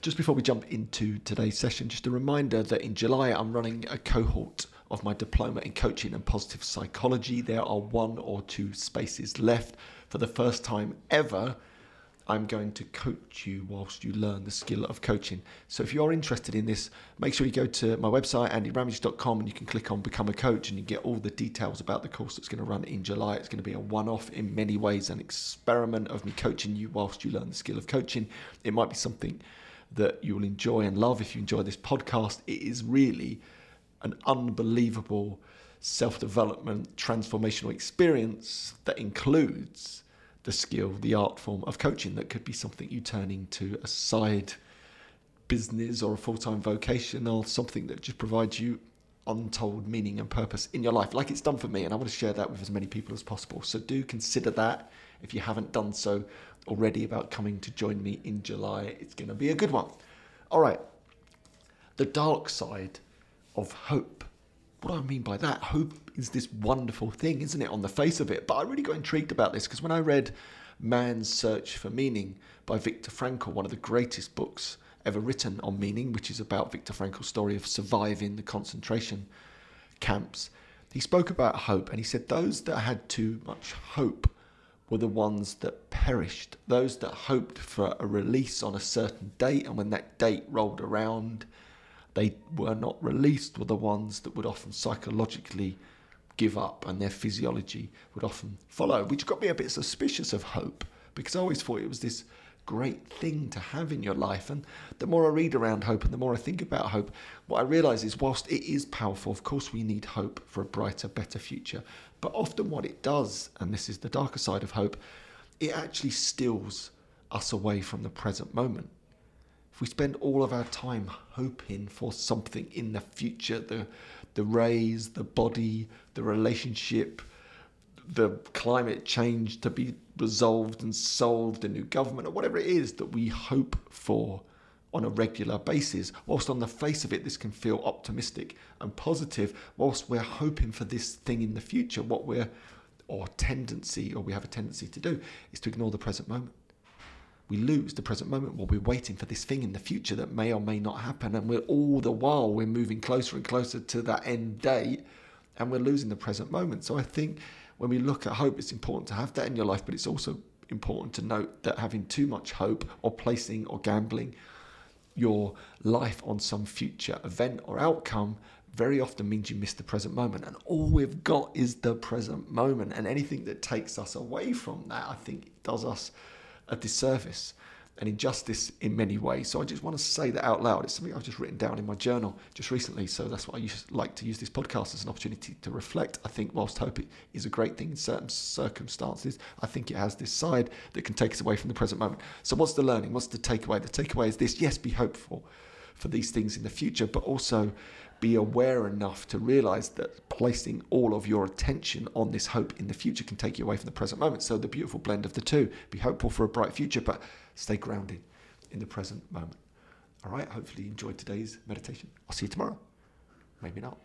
just before we jump into today's session, just a reminder that in July I'm running a cohort of my diploma in coaching and positive psychology. There are one or two spaces left. For the first time ever, I'm going to coach you whilst you learn the skill of coaching. So if you're interested in this, make sure you go to my website, andyramage.com, and you can click on Become a Coach and you get all the details about the course that's going to run in July. It's going to be a one off in many ways, an experiment of me coaching you whilst you learn the skill of coaching. It might be something that you'll enjoy and love if you enjoy this podcast. It is really an unbelievable self development, transformational experience that includes the skill, the art form of coaching that could be something you turn into a side business or a full time vocation or something that just provides you untold meaning and purpose in your life, like it's done for me. And I want to share that with as many people as possible. So do consider that if you haven't done so already about coming to join me in July. It's going to be a good one. All right. The dark side of hope. What do I mean by that? Hope is this wonderful thing, isn't it, on the face of it? But I really got intrigued about this because when I read Man's Search for Meaning by Viktor Frankl, one of the greatest books ever written on meaning, which is about Viktor Frankl's story of surviving the concentration camps, he spoke about hope and he said those that had too much hope were the ones that perished. Those that hoped for a release on a certain date, and when that date rolled around, they were not released, were the ones that would often psychologically give up and their physiology would often follow, which got me a bit suspicious of hope because I always thought it was this great thing to have in your life. And the more I read around hope and the more I think about hope, what I realize is whilst it is powerful, of course, we need hope for a brighter, better future. But often, what it does, and this is the darker side of hope, it actually steals us away from the present moment. If we spend all of our time hoping for something in the future, the the raise, the body, the relationship, the climate change to be resolved and solved, a new government, or whatever it is that we hope for on a regular basis. Whilst on the face of it, this can feel optimistic and positive, whilst we're hoping for this thing in the future, what we're, or tendency, or we have a tendency to do, is to ignore the present moment. We lose the present moment while we're waiting for this thing in the future that may or may not happen. And we're all the while we're moving closer and closer to that end date and we're losing the present moment. So I think when we look at hope, it's important to have that in your life, but it's also important to note that having too much hope or placing or gambling your life on some future event or outcome very often means you miss the present moment. And all we've got is the present moment. And anything that takes us away from that, I think, does us a disservice and injustice in many ways. So I just want to say that out loud. It's something I've just written down in my journal just recently. So that's why I like to use this podcast as an opportunity to reflect. I think whilst hope is a great thing in certain circumstances, I think it has this side that can take us away from the present moment. So what's the learning? What's the takeaway? The takeaway is this: yes, be hopeful for these things in the future, but also be aware enough to realize that placing all of your attention on this hope in the future can take you away from the present moment. So, the beautiful blend of the two be hopeful for a bright future, but stay grounded in the present moment. All right, hopefully, you enjoyed today's meditation. I'll see you tomorrow. Maybe not.